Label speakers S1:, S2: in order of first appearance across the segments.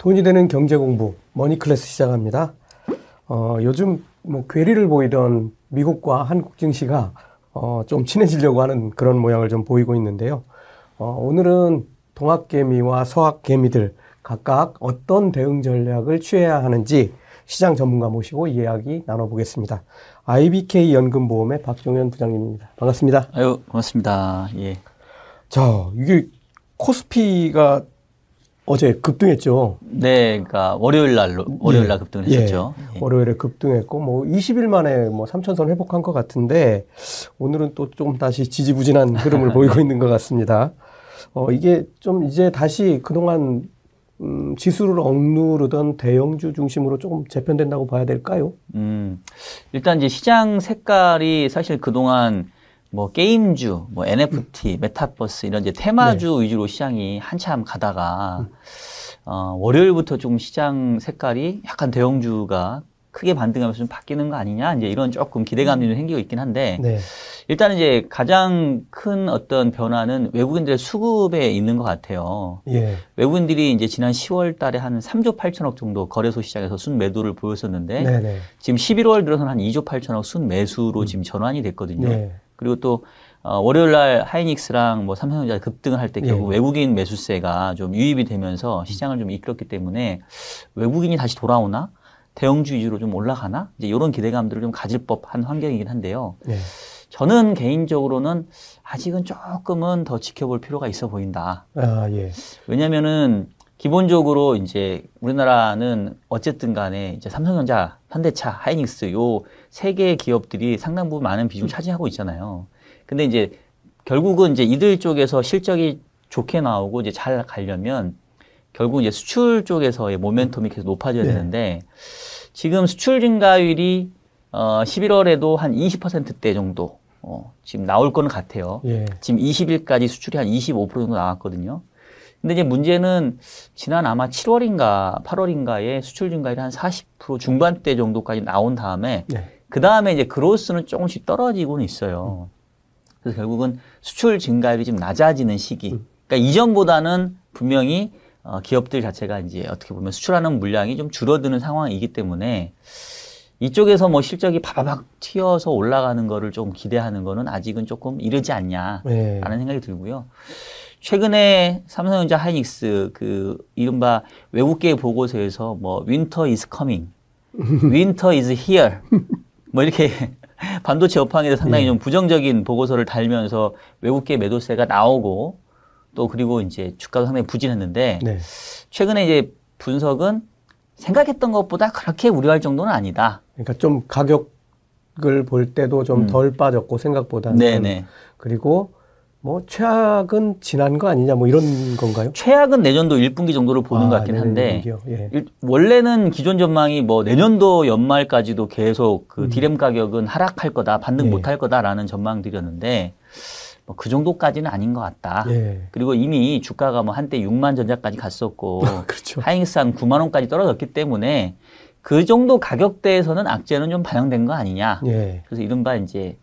S1: 돈이 되는 경제 공부 머니 클래스 시작합니다. 어, 요즘 뭐 괴리를 보이던 미국과 한국 증시가 어, 좀 친해지려고 하는 그런 모양을 좀 보이고 있는데요. 어, 오늘은 동학개미와 서학개미들 각각 어떤 대응 전략을 취해야 하는지 시장 전문가 모시고 이야기 나눠보겠습니다. IBK 연금보험의 박종현 부장님입니다. 반갑습니다.
S2: 아유, 고맙습니다. 예.
S1: 자, 이게 코스피가 어제 급등했죠.
S2: 네, 그러니까 월요일 날로 월요일 날 예, 급등했었죠.
S1: 예, 월요일에 급등했고 뭐 20일 만에 뭐 3천선 회복한 것 같은데 오늘은 또좀 다시 지지부진한 흐름을 보이고 있는 것 같습니다. 어 이게 좀 이제 다시 그동안 음, 지수를 억누르던 대형주 중심으로 조금 재편된다고 봐야 될까요? 음,
S2: 일단 이제 시장 색깔이 사실 그동안 뭐 게임주, 뭐 NFT, 메타버스 이런 이제 테마주 네. 위주로 시장이 한참 가다가 어, 월요일부터 좀 시장 색깔이 약간 대형주가 크게 반등하면서 좀 바뀌는 거 아니냐 이제 이런 조금 기대감이 좀 생기고 있긴 한데 네. 일단 이제 가장 큰 어떤 변화는 외국인들의 수급에 있는 것 같아요. 예. 외국인들이 이제 지난 10월 달에 한 3조 8천억 정도 거래소 시장에서 순 매도를 보였었는데 네네. 지금 11월 들어서는 한 2조 8천억 순 매수로 음. 지금 전환이 됐거든요. 네. 그리고 또 어, 월요일 날 하이닉스랑 뭐 삼성전자 급등을 할때 결국 예. 외국인 매수세가 좀 유입이 되면서 시장을 좀 이끌었기 때문에 외국인이 다시 돌아오나 대형주 위주로 좀 올라가나 이제 이런 기대감들을 좀 가질 법한 환경이긴 한데요. 예. 저는 개인적으로는 아직은 조금은 더 지켜볼 필요가 있어 보인다. 아, 예. 왜냐면은 기본적으로 이제 우리나라는 어쨌든 간에 이제 삼성전자, 현대차, 하이닉스 요 세 개의 기업들이 상당 부분 많은 비중 차지하고 있잖아요. 근데 이제 결국은 이제 이들 쪽에서 실적이 좋게 나오고 이제 잘 가려면 결국 이제 수출 쪽에서의 모멘텀이 계속 높아져야 네. 되는데 지금 수출 증가율이 어 11월에도 한 20%대 정도 어 지금 나올 거는 같아요. 예. 지금 20일까지 수출이 한 25% 정도 나왔거든요. 근데 이제 문제는 지난 아마 7월인가 8월인가에 수출 증가율이 한 40% 중반대 정도까지 나온 다음에 네. 그 다음에 이제 그로스는 조금씩 떨어지고는 있어요. 그래서 결국은 수출 증가율이 좀 낮아지는 시기. 음. 그러니까 이전보다는 분명히 어, 기업들 자체가 이제 어떻게 보면 수출하는 물량이 좀 줄어드는 상황이기 때문에 이쪽에서 뭐 실적이 바바박 튀어서 올라가는 거를 좀 기대하는 거는 아직은 조금 이르지 않냐라는 네. 생각이 들고요. 최근에 삼성전자 하이닉스 그 이른바 외국계 보고서에서 뭐 Winter is coming, winter is here 뭐 이렇게 반도체 업황에 대해 상당히 예. 좀 부정적인 보고서를 달면서 외국계 매도세가 나오고 또 그리고 이제 주가도 상당히 부진했는데 네. 최근에 이제 분석은 생각했던 것보다 그렇게 우려할 정도는 아니다.
S1: 그러니까 좀 가격을 볼 때도 좀덜 음. 빠졌고 생각보다는 네네. 그리고 뭐 최악은 지난 거 아니냐 뭐 이런 건가요?
S2: 최악은 내년도 1분기 정도를 보는 아, 것 같긴 한데 예. 일, 원래는 기존 전망이 뭐 내년도 연말까지도 계속 그 음. 디램 가격은 하락할 거다 반등 예. 못할 거다라는 전망들이었는데 뭐 그 정도까지는 아닌 것 같다. 예. 그리고 이미 주가가 뭐 한때 6만 전자까지 갔었고 그렇죠. 하이닉스 한 9만 원까지 떨어졌기 때문에 그 정도 가격대에서는 악재는 좀 반영된 거 아니냐. 예. 그래서 이른바 이제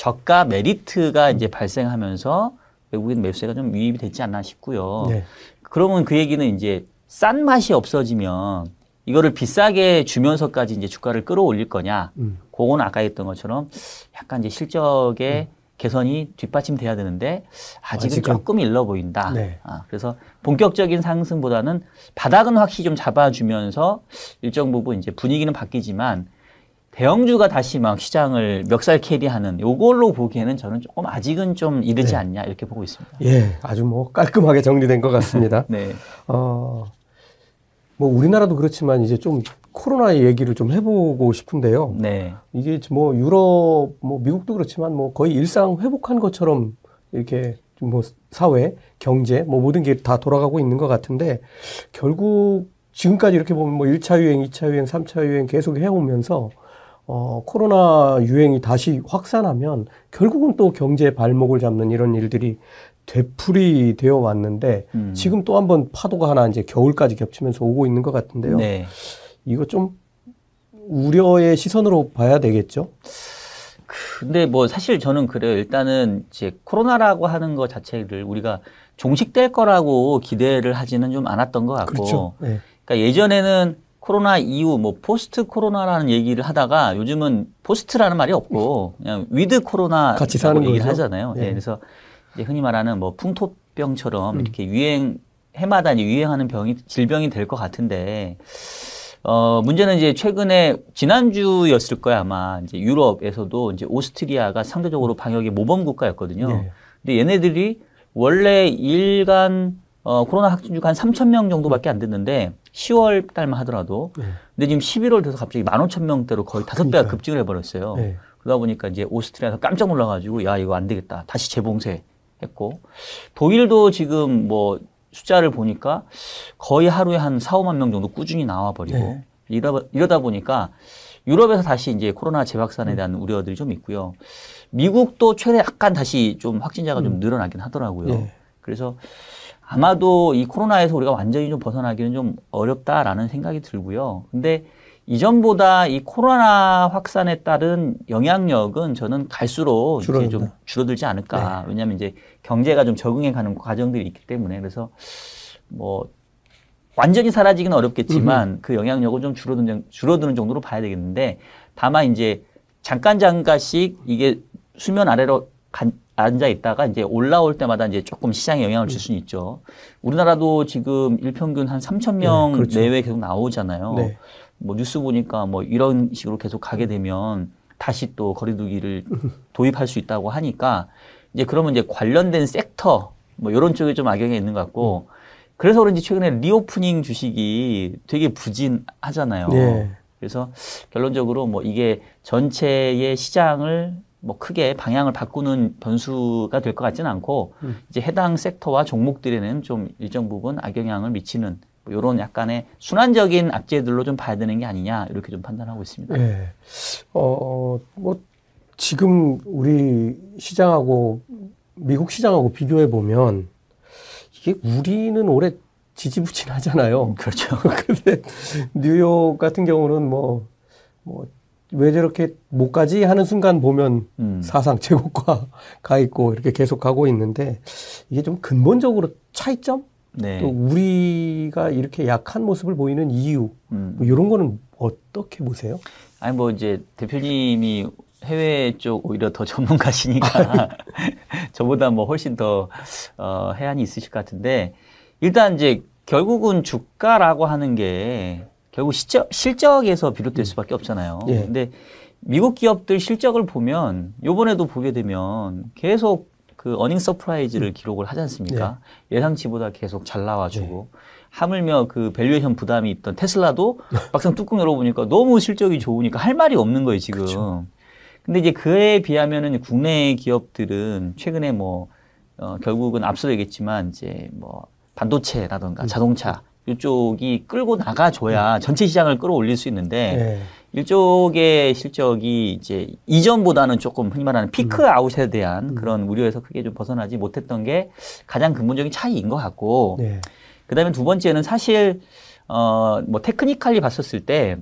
S2: 저가 메리트가 이제 발생하면서 외국인 매수세가 좀 유입이 됐지 않나 싶고요. 네. 그러면 그 얘기는 이제 싼 맛이 없어지면 이거를 비싸게 주면서까지 이제 주가를 끌어올릴 거냐. 음. 그거는 아까 했던 것처럼 약간 이제 실적에 음. 개선이 뒷받침돼야 되는데 아직은, 아직은. 조금 일러 보인다. 네. 아, 그래서 본격적인 상승보다는 바닥은 확실히 좀 잡아주면서 일정 부분 이제 분위기는 바뀌지만 대형주가 다시 막 시장을 멱살 캐리하는 요걸로 보기에는 저는 조금 아직은 좀 이르지 네. 않냐 이렇게 보고 있습니다.
S1: 예, 아주 뭐 깔끔하게 정리된 것 같습니다. 네. 어, 뭐 우리나라도 그렇지만 이제 좀 코로나 얘기를 좀 해보고 싶은데요. 네. 이게 뭐 유럽, 뭐 미국도 그렇지만 뭐 거의 일상 회복한 것처럼 이렇게 뭐 사회, 경제, 뭐 모든 게 다 돌아가고 있는 것 같은데 결국 지금까지 이렇게 보면 뭐 1차 유행, 2차 유행, 3차 유행 계속 해오면서 어, 코로나 유행이 다시 확산하면 결국은 또 경제 발목을 잡는 이런 일들이 되풀이 되어 왔는데 음. 지금 또 한번 파도가 하나 이제 겨울까지 겹치면서 오고 있는 것 같은데요. 네. 이거 좀 우려의 시선으로 봐야 되겠죠?
S2: 근데 뭐 사실 저는 그래요. 일단은 이제 코로나라고 하는 것 자체를 우리가 종식될 거라고 기대를 하지는 좀 않았던 것 같고. 그렇죠. 네. 그러니까 예전에는 코로나 이후 뭐 포스트 코로나라는 얘기를 하다가 요즘은 포스트라는 말이 없고 그냥 위드 코로나
S1: 같이 사는
S2: 얘기를
S1: 거죠?
S2: 하잖아요. 네. 네. 그래서 이제 흔히 말하는 뭐 풍토병처럼 음. 이렇게 유행 해마다 이제 유행하는 병이 질병이 될 것 같은데 어 문제는 이제 최근에 지난주였을 거야 아마 이제 유럽에서도 이제 오스트리아가 상대적으로 방역의 모범 국가였거든요. 네. 근데 얘네들이 원래 일간 어, 코로나 확진자가 한 3천 명 정도밖에 안 됐는데 10월 달만 하더라도 네. 근데 지금 11월 돼서 갑자기 15,000 명대로 거의 다섯 배가 급증을 해버렸어요. 네. 그러다 보니까 이제 오스트리아에서 깜짝 놀라가지고 야 이거 안 되겠다 다시 재봉쇄 했고 독일도 지금 뭐 숫자를 보니까 거의 하루에 한 4, 5만 명 정도 꾸준히 나와버리고 네. 이러다, 이러다 보니까 유럽에서 다시 이제 코로나 재확산에 대한 음. 우려들이 좀 있고요. 미국도 최대 약간 다시 좀 확진자가 음. 좀 늘어나긴 하더라고요. 네. 그래서 아마도 이 코로나에서 우리가 완전히 좀 벗어나기는 좀 어렵다라는 생각이 들고요. 근데 이전보다 이 코로나 확산에 따른 영향력은 저는 갈수록 이제 좀 줄어들지 않을까. 네. 왜냐하면 이제 경제가 좀 적응해 가는 과정들이 있기 때문에 그래서 뭐 완전히 사라지기는 어렵겠지만 음흠. 그 영향력은 좀 줄어드는, 줄어드는 정도로 봐야 되겠는데 다만 이제 잠깐 잠깐씩 이게 수면 아래로 간, 앉아 있다가 이제 올라올 때마다 이제 조금 시장에 영향을 줄 수는 있죠. 우리나라도 지금 일평균 한 3천 명 네, 그렇죠. 내외 계속 나오잖아요. 네. 뭐 뉴스 보니까 뭐 이런 식으로 계속 가게 되면 다시 또 거리두기를 도입할 수 있다고 하니까 이제 그러면 이제 관련된 섹터 뭐 이런 쪽에 좀 악영향이 있는 것 같고 음. 그래서 그런지 최근에 reopening 주식이 되게 부진하잖아요. 네. 그래서 결론적으로 뭐 이게 전체의 시장을 뭐 크게 방향을 바꾸는 변수가 될 것 같지는 않고 음. 이제 해당 섹터와 종목들에는 좀 일정 부분 악영향을 미치는 뭐 이런 약간의 순환적인 악재들로 좀 봐야 되는 게 아니냐 이렇게 좀 판단하고 있습니다. 네.
S1: 어, 뭐 지금 우리 시장하고 미국 시장하고 비교해 보면 이게 우리는 올해 지지부진하잖아요.
S2: 음, 그렇죠.
S1: 근데 뉴욕 같은 경우는 뭐, 뭐 왜 저렇게 못 가지 하는 순간 보면 음. 사상 최고가 가 있고 이렇게 계속 가고 있는데 이게 좀 근본적으로 차이점 네. 또 우리가 이렇게 약한 모습을 보이는 이유 음. 뭐 이런 거는 어떻게 보세요?
S2: 아니 뭐 이제 대표님이 해외 쪽 오히려 더 전문가시니까 저보다 뭐 훨씬 더 어, 혜안이 있으실 것 같은데 일단 이제 결국은 주가라고 하는 게 결국 실적, 실적에서 비롯될 음. 수밖에 없잖아요. 예. 근데 미국 기업들 실적을 보면 요번에도 보게 되면 계속 그 earning surprise를 음. 기록을 하지 않습니까? 예. 예상치보다 계속 잘 나와주고 예. 하물며 그 valuation 부담이 있던 테슬라도 막상 뚜껑 열어보니까 너무 실적이 좋으니까 할 말이 없는 거예요 지금. 그쵸. 근데 이제 그에 비하면은 국내 기업들은 최근에 뭐 어, 결국은 앞서 얘기했지만 이제 뭐 반도체라든가 음. 자동차 이쪽이 끌고 나가줘야 음. 전체 시장을 끌어올릴 수 있는데 네. 이쪽의 실적이 이제 이전보다는 조금 흔히 말하는 peak 음. out에 대한 음. 그런 우려에서 크게 좀 벗어나지 못했던 게 가장 근본적인 차이인 것 같고 네. 그다음에 두 번째는 사실 어 뭐 technically 봤었을 때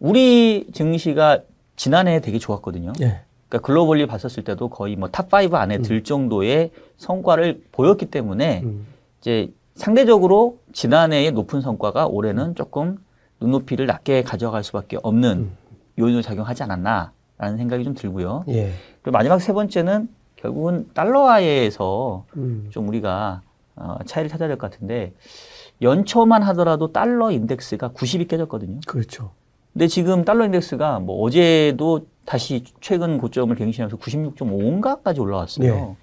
S2: 우리 증시가 지난해 되게 좋았거든요. 네. 그러니까 globally 봤었을 때도 거의 뭐 top five 안에 음. 들 정도의 성과를 보였기 때문에 음. 이제 상대적으로 지난해의 높은 성과가 올해는 조금 눈높이를 낮게 가져갈 수밖에 없는 음. 요인으로 작용하지 않았나라는 생각이 좀 들고요. 예. 그리고 마지막 세 번째는 결국은 달러화에서 음. 좀 우리가 어, 차이를 찾아야 될 것 같은데 연초만 하더라도 달러 인덱스가 90이 깨졌거든요.
S1: 그렇죠.
S2: 근데 지금 달러 인덱스가 뭐 어제도 다시 최근 고점을 갱신하면서 96.5인가까지 올라왔어요. 네.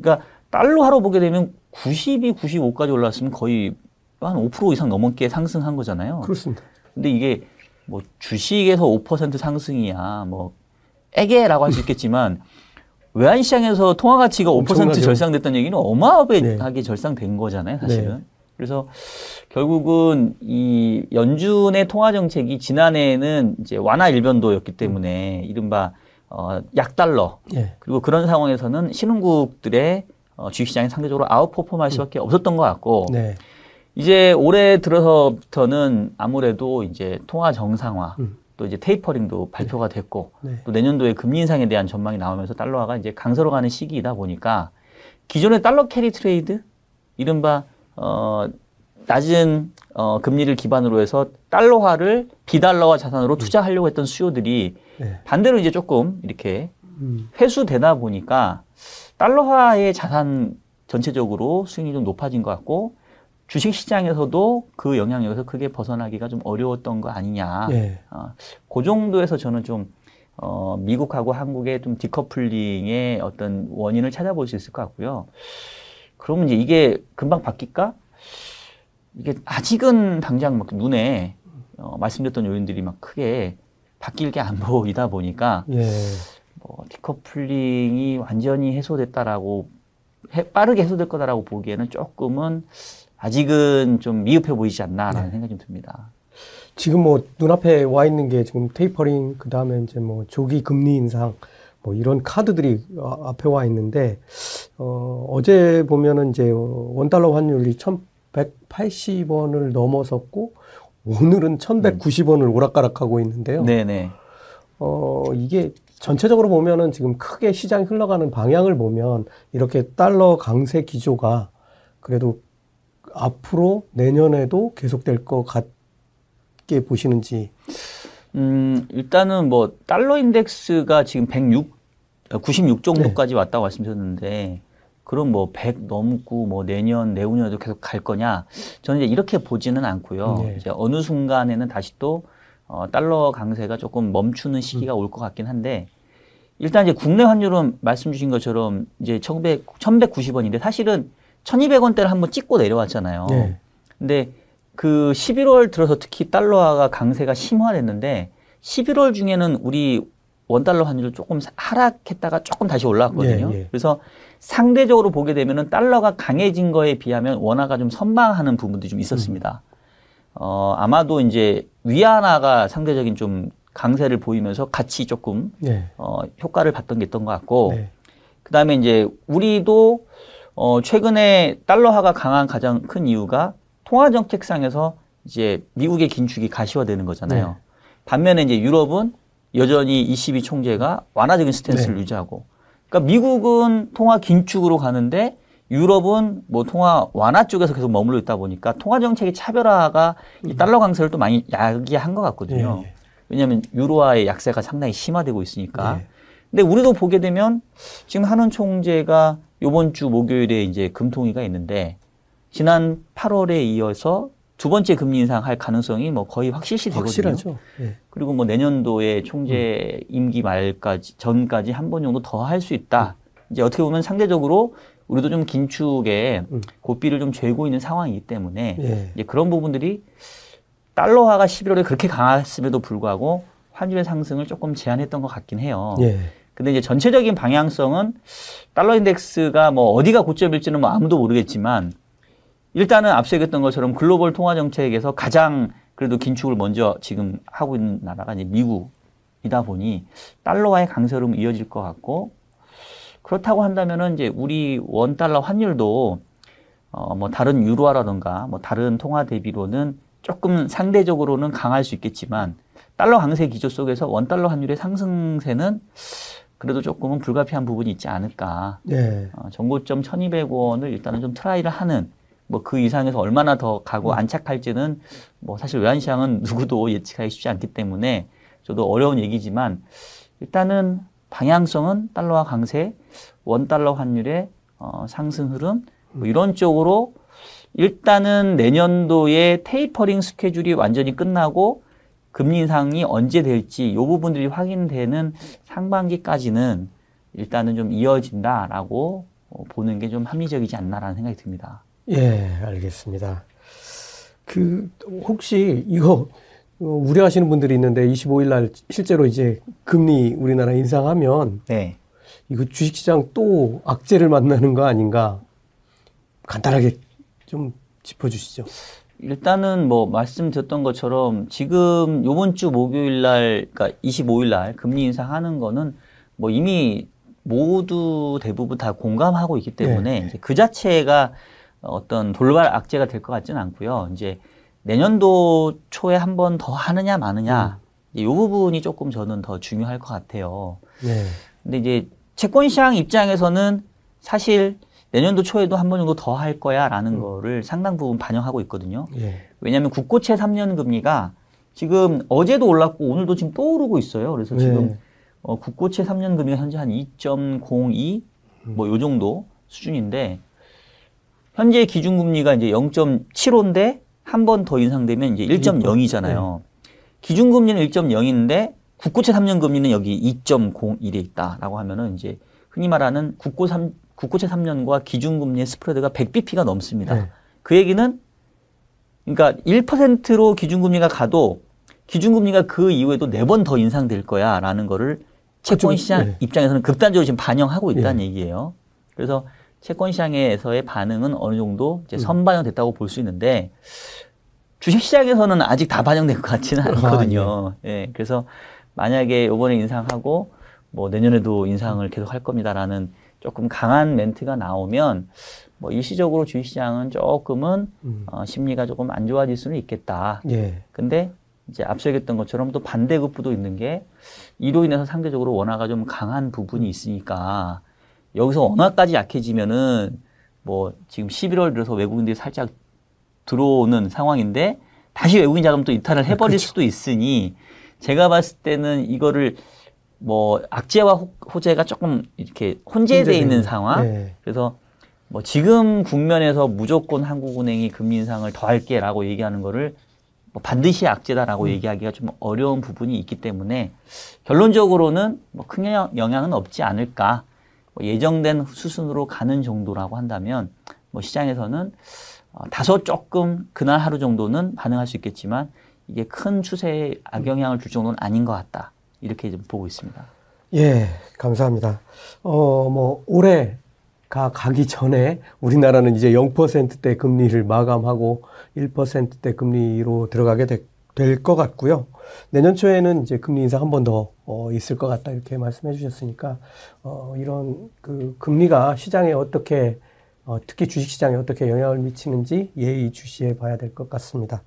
S2: 그러니까 달러 하러 보게 되면 90이 95까지 올랐으면 거의 한 5% 이상 넘게 상승한 거잖아요.
S1: 그렇습니다.
S2: 근데 이게 뭐 주식에서 5% 상승이야 뭐 애게라고 할 수 있겠지만 외환 시장에서 통화 가치가 5% 엄청나죠. 절상됐다는 얘기는 어마어마하게 네. 절상된 거잖아요, 사실은. 네. 그래서 결국은 이 연준의 통화 정책이 지난해에는 이제 완화 일변도였기 때문에 이른바 어 약달러 네. 그리고 그런 상황에서는 신흥국들의 어, 주식시장이 상대적으로 아웃퍼폼할 수밖에 음. 없었던 것 같고 네. 이제 올해 들어서부터는 아무래도 이제 통화 정상화 음. 또 이제 tapering도 발표가 됐고 네. 또 내년도에 금리 인상에 대한 전망이 나오면서 달러화가 이제 강세로 가는 시기이다 보니까 기존의 달러 carry trade 이른바 어 낮은 어, 금리를 기반으로 해서 달러화를 비달러화 자산으로 음. 투자하려고 했던 수요들이 네. 반대로 이제 조금 이렇게 음. 회수되다 보니까 달러화의 자산 전체적으로 수익이 좀 높아진 것 같고 주식 시장에서도 그 영향력에서 크게 벗어나기가 좀 어려웠던 거 아니냐. 네. 어, 그 정도에서 저는 좀 어, 미국하고 한국의 좀 디커플링의 어떤 원인을 찾아볼 수 있을 것 같고요. 그러면 이제 이게 금방 바뀔까? 이게 아직은 당장 막 눈에 어, 말씀드렸던 요인들이 막 크게 바뀔 게 안 보이다 보니까 예. 뭐 decoupling이 완전히 해소됐다라고 해, 빠르게 해소될 거다라고 보기에는 조금은 아직은 좀 미흡해 보이지 않나라는 네. 생각이 좀 듭니다.
S1: 지금 뭐 눈앞에 와 있는 게 지금 테이퍼링 그 다음에 이제 뭐 조기 금리 인상 뭐 이런 카드들이 앞에 와 있는데 어 어제 보면은 이제 원 달러 환율이 1180원을 넘어섰고 오늘은 1190원을 오락가락하고 있는데요. 네네. 어 이게 전체적으로 보면은 지금 크게 시장이 흘러가는 방향을 보면 이렇게 달러 강세 기조가 그래도 앞으로 내년에도 계속될 것 같게 보시는지.
S2: 음, 일단은 뭐 달러 인덱스가 지금 106, 96 정도까지 네. 왔다고 말씀드렸는데 그럼 뭐 100 넘고 뭐 내년, 내후년에도 계속 갈 거냐? 저는 이제 이렇게 보지는 않고요. 네. 이제 어느 순간에는 다시 또 어, 달러 강세가 조금 멈추는 시기가 음. 올것 같긴 한데 일단 이제 국내 환율은 말씀 주신 것처럼 이제 1100, 1190원인데 사실은 1200원대를 한번 찍고 내려왔잖아요. 네. 근데 그 11월 들어서 특히 달러화가 강세가 심화됐는데 11월 중에는 우리 원달러 환율을 조금 하락했다가 조금 다시 올라왔거든요. 예, 예. 그래서 상대적으로 보게 되면은 달러가 강해진 거에 비하면 원화가 좀 선방하는 부분도 좀 있었습니다. 음. 어, 아마도 이제 위안화가 상대적인 좀 강세를 보이면서 같이 조금 네. 어, 효과를 봤던 게 있던 것 같고 네. 그다음에 이제 우리도 어, 최근에 달러화가 강한 가장 큰 이유가 통화 정책상에서 이제 미국의 긴축이 가시화되는 거잖아요. 네. 반면에 이제 유럽은 여전히 ECB 총재가 완화적인 스탠스를 네. 유지하고 그러니까 미국은 통화 긴축으로 가는데 유럽은 뭐 통화 완화 쪽에서 계속 머물러 있다 보니까 통화 정책의 차별화가 이 달러 강세를 또 많이 야기한 것 같거든요. 네. 왜냐하면 유로화의 약세가 상당히 심화되고 있으니까. 네. 근데 우리도 보게 되면 지금 한원 총재가 요번 주 목요일에 이제 금통위가 있는데 지난 8월에 이어서 두 번째 금리 인상할 가능성이 뭐 거의 확실시 되거든요. 확실하죠. 네. 그리고 뭐 내년도에 총재 음. 임기 말까지 전까지 한 번 정도 더 할 수 있다. 음. 이제 어떻게 보면 상대적으로 우리도 좀 긴축에 음. 고삐를 좀 죄고 있는 상황이기 때문에 예. 이제 그런 부분들이 달러화가 11월에 그렇게 강했음에도 불구하고 환율의 상승을 조금 제한했던 것 같긴 해요. 예. 근데 이제 전체적인 방향성은 달러 인덱스가 뭐 어디가 고점일지는 뭐 아무도 모르겠지만 일단은 앞서 얘기했던 것처럼 글로벌 통화 정책에서 가장 그래도 긴축을 먼저 지금 하고 있는 나라가 이제 미국이다 보니 달러화의 강세로 이어질 것 같고 그렇다고 한다면은 이제 우리 원 달러 환율도 어 뭐 다른 유로화라든가 뭐 다른 통화 대비로는 조금 상대적으로는 강할 수 있겠지만 달러 강세 기조 속에서 원 달러 환율의 상승세는 그래도 조금은 불가피한 부분이 있지 않을까. 네. 어, 전고점 1,200원을 일단은 좀 try를 하는 뭐 그 이상에서 얼마나 더 가고 음. 안착할지는 뭐 사실 외환시장은 누구도 예측하기 쉽지 않기 때문에 저도 어려운 얘기지만 일단은 방향성은 달러와 강세, 원 달러 환율의 어, 상승 흐름 뭐 이런 쪽으로 일단은 내년도에 테이퍼링 스케줄이 완전히 끝나고 금리 인상이 언제 될지 이 부분들이 확인되는 상반기까지는 일단은 좀 이어진다라고 어, 보는 게 좀 합리적이지 않나라는 생각이 듭니다.
S1: 예, 알겠습니다. 그 혹시 이거 어, 우려하시는 분들이 있는데 25일 날 실제로 이제 금리 우리나라 인상하면 네. 이거 주식시장 또 악재를 만나는 거 아닌가? 간단하게 좀 짚어주시죠.
S2: 일단은 뭐 말씀드렸던 것처럼 지금 요번 주 목요일 날, 그러니까 25일 날 금리 인상하는 거는 뭐 이미 모두 대부분 다 공감하고 있기 때문에 네. 그 자체가 어떤 돌발 악재가 될 것 같지는 않고요. 이제 내년도 초에 한 번 더 하느냐 마느냐 음. 이 부분이 조금 저는 더 중요할 것 같아요. 네. 근데 이제 채권 시장 입장에서는 사실 내년도 초에도 한 번 정도 더 할 거야라는 음. 거를 상당 부분 반영하고 있거든요. 예. 왜냐하면 국고채 3년 금리가 지금 어제도 올랐고 오늘도 지금 또 오르고 있어요. 그래서 네. 지금 어, 국고채 3년 금리가 현재 한 2.02 뭐요 정도 수준인데 현재 기준금리가 이제 0.75인데 한 번 더 인상되면 이제 1.0이잖아요. 네. 기준금리는 1.0인데 국고채 3년 금리는 여기 2.01에 있다라고 하면은 이제 흔히 말하는 국고 3, 국고채 3년과 기준금리의 스프레드가 100bp가 넘습니다. 네. 그 얘기는 그러니까 1%로 기준금리가 가도 기준금리가 그 이후에도 네 번 더 인상될 거야라는 거를 채권 시장 네. 입장에서는 극단적으로 지금 반영하고 있다는 네. 얘기예요. 그래서 채권 시장에서의 반응은 어느 정도 이제 음. 선반영됐다고 볼수 있는데 주식 시장에서는 아직 다 반영된 것 같지는 아, 않거든요. 아, 예. 예. 그래서 만약에 이번에 인상하고 뭐 내년에도 인상을 계속 할 겁니다라는 조금 강한 멘트가 나오면 뭐 일시적으로 주식시장은 조금은 음. 어, 심리가 조금 안 좋아질 수는 있겠다. 예. 근데 이제 앞서 얘기했던 것처럼 또 반대급부도 있는 게 이로 인해서 상대적으로 원화가 좀 강한 부분이 있으니까 여기서 원화까지 약해지면은 뭐 지금 11월 들어서 외국인들이 살짝 들어오는 상황인데 다시 외국인 자금도 이탈을 해버릴 그렇죠. 수도 있으니 제가 봤을 때는 이거를 뭐 악재와 호 재가 조금 이렇게 혼재돼 있는 상황. 네. 그래서 뭐 지금 국면에서 무조건 한국은행이 금리 인상을 더 할게라고 얘기하는 거를 뭐 반드시 악재다라고 음. 얘기하기가 좀 어려운 부분이 있기 때문에 결론적으로는 뭐 큰 영향은 없지 않을까. 뭐 예정된 수순으로 가는 정도라고 한다면 뭐 시장에서는 어, 다소 조금 그날 하루 정도는 반응할 수 있겠지만 이게 큰 추세에 악영향을 줄 정도는 아닌 것 같다. 이렇게 좀 보고 있습니다.
S1: 예, 감사합니다. 어, 뭐, 올해가 가기 전에 우리나라는 이제 0%대 금리를 마감하고 1%대 금리로 들어가게 될 것 같고요. 내년 초에는 이제 금리 인상 한 번 더 어, 있을 것 같다 이렇게 말씀해 주셨으니까 어, 이런 그 금리가 시장에 어떻게 어, 특히 주식 시장에 어떻게 영향을 미치는지 예의 주시해 봐야 될 것 같습니다.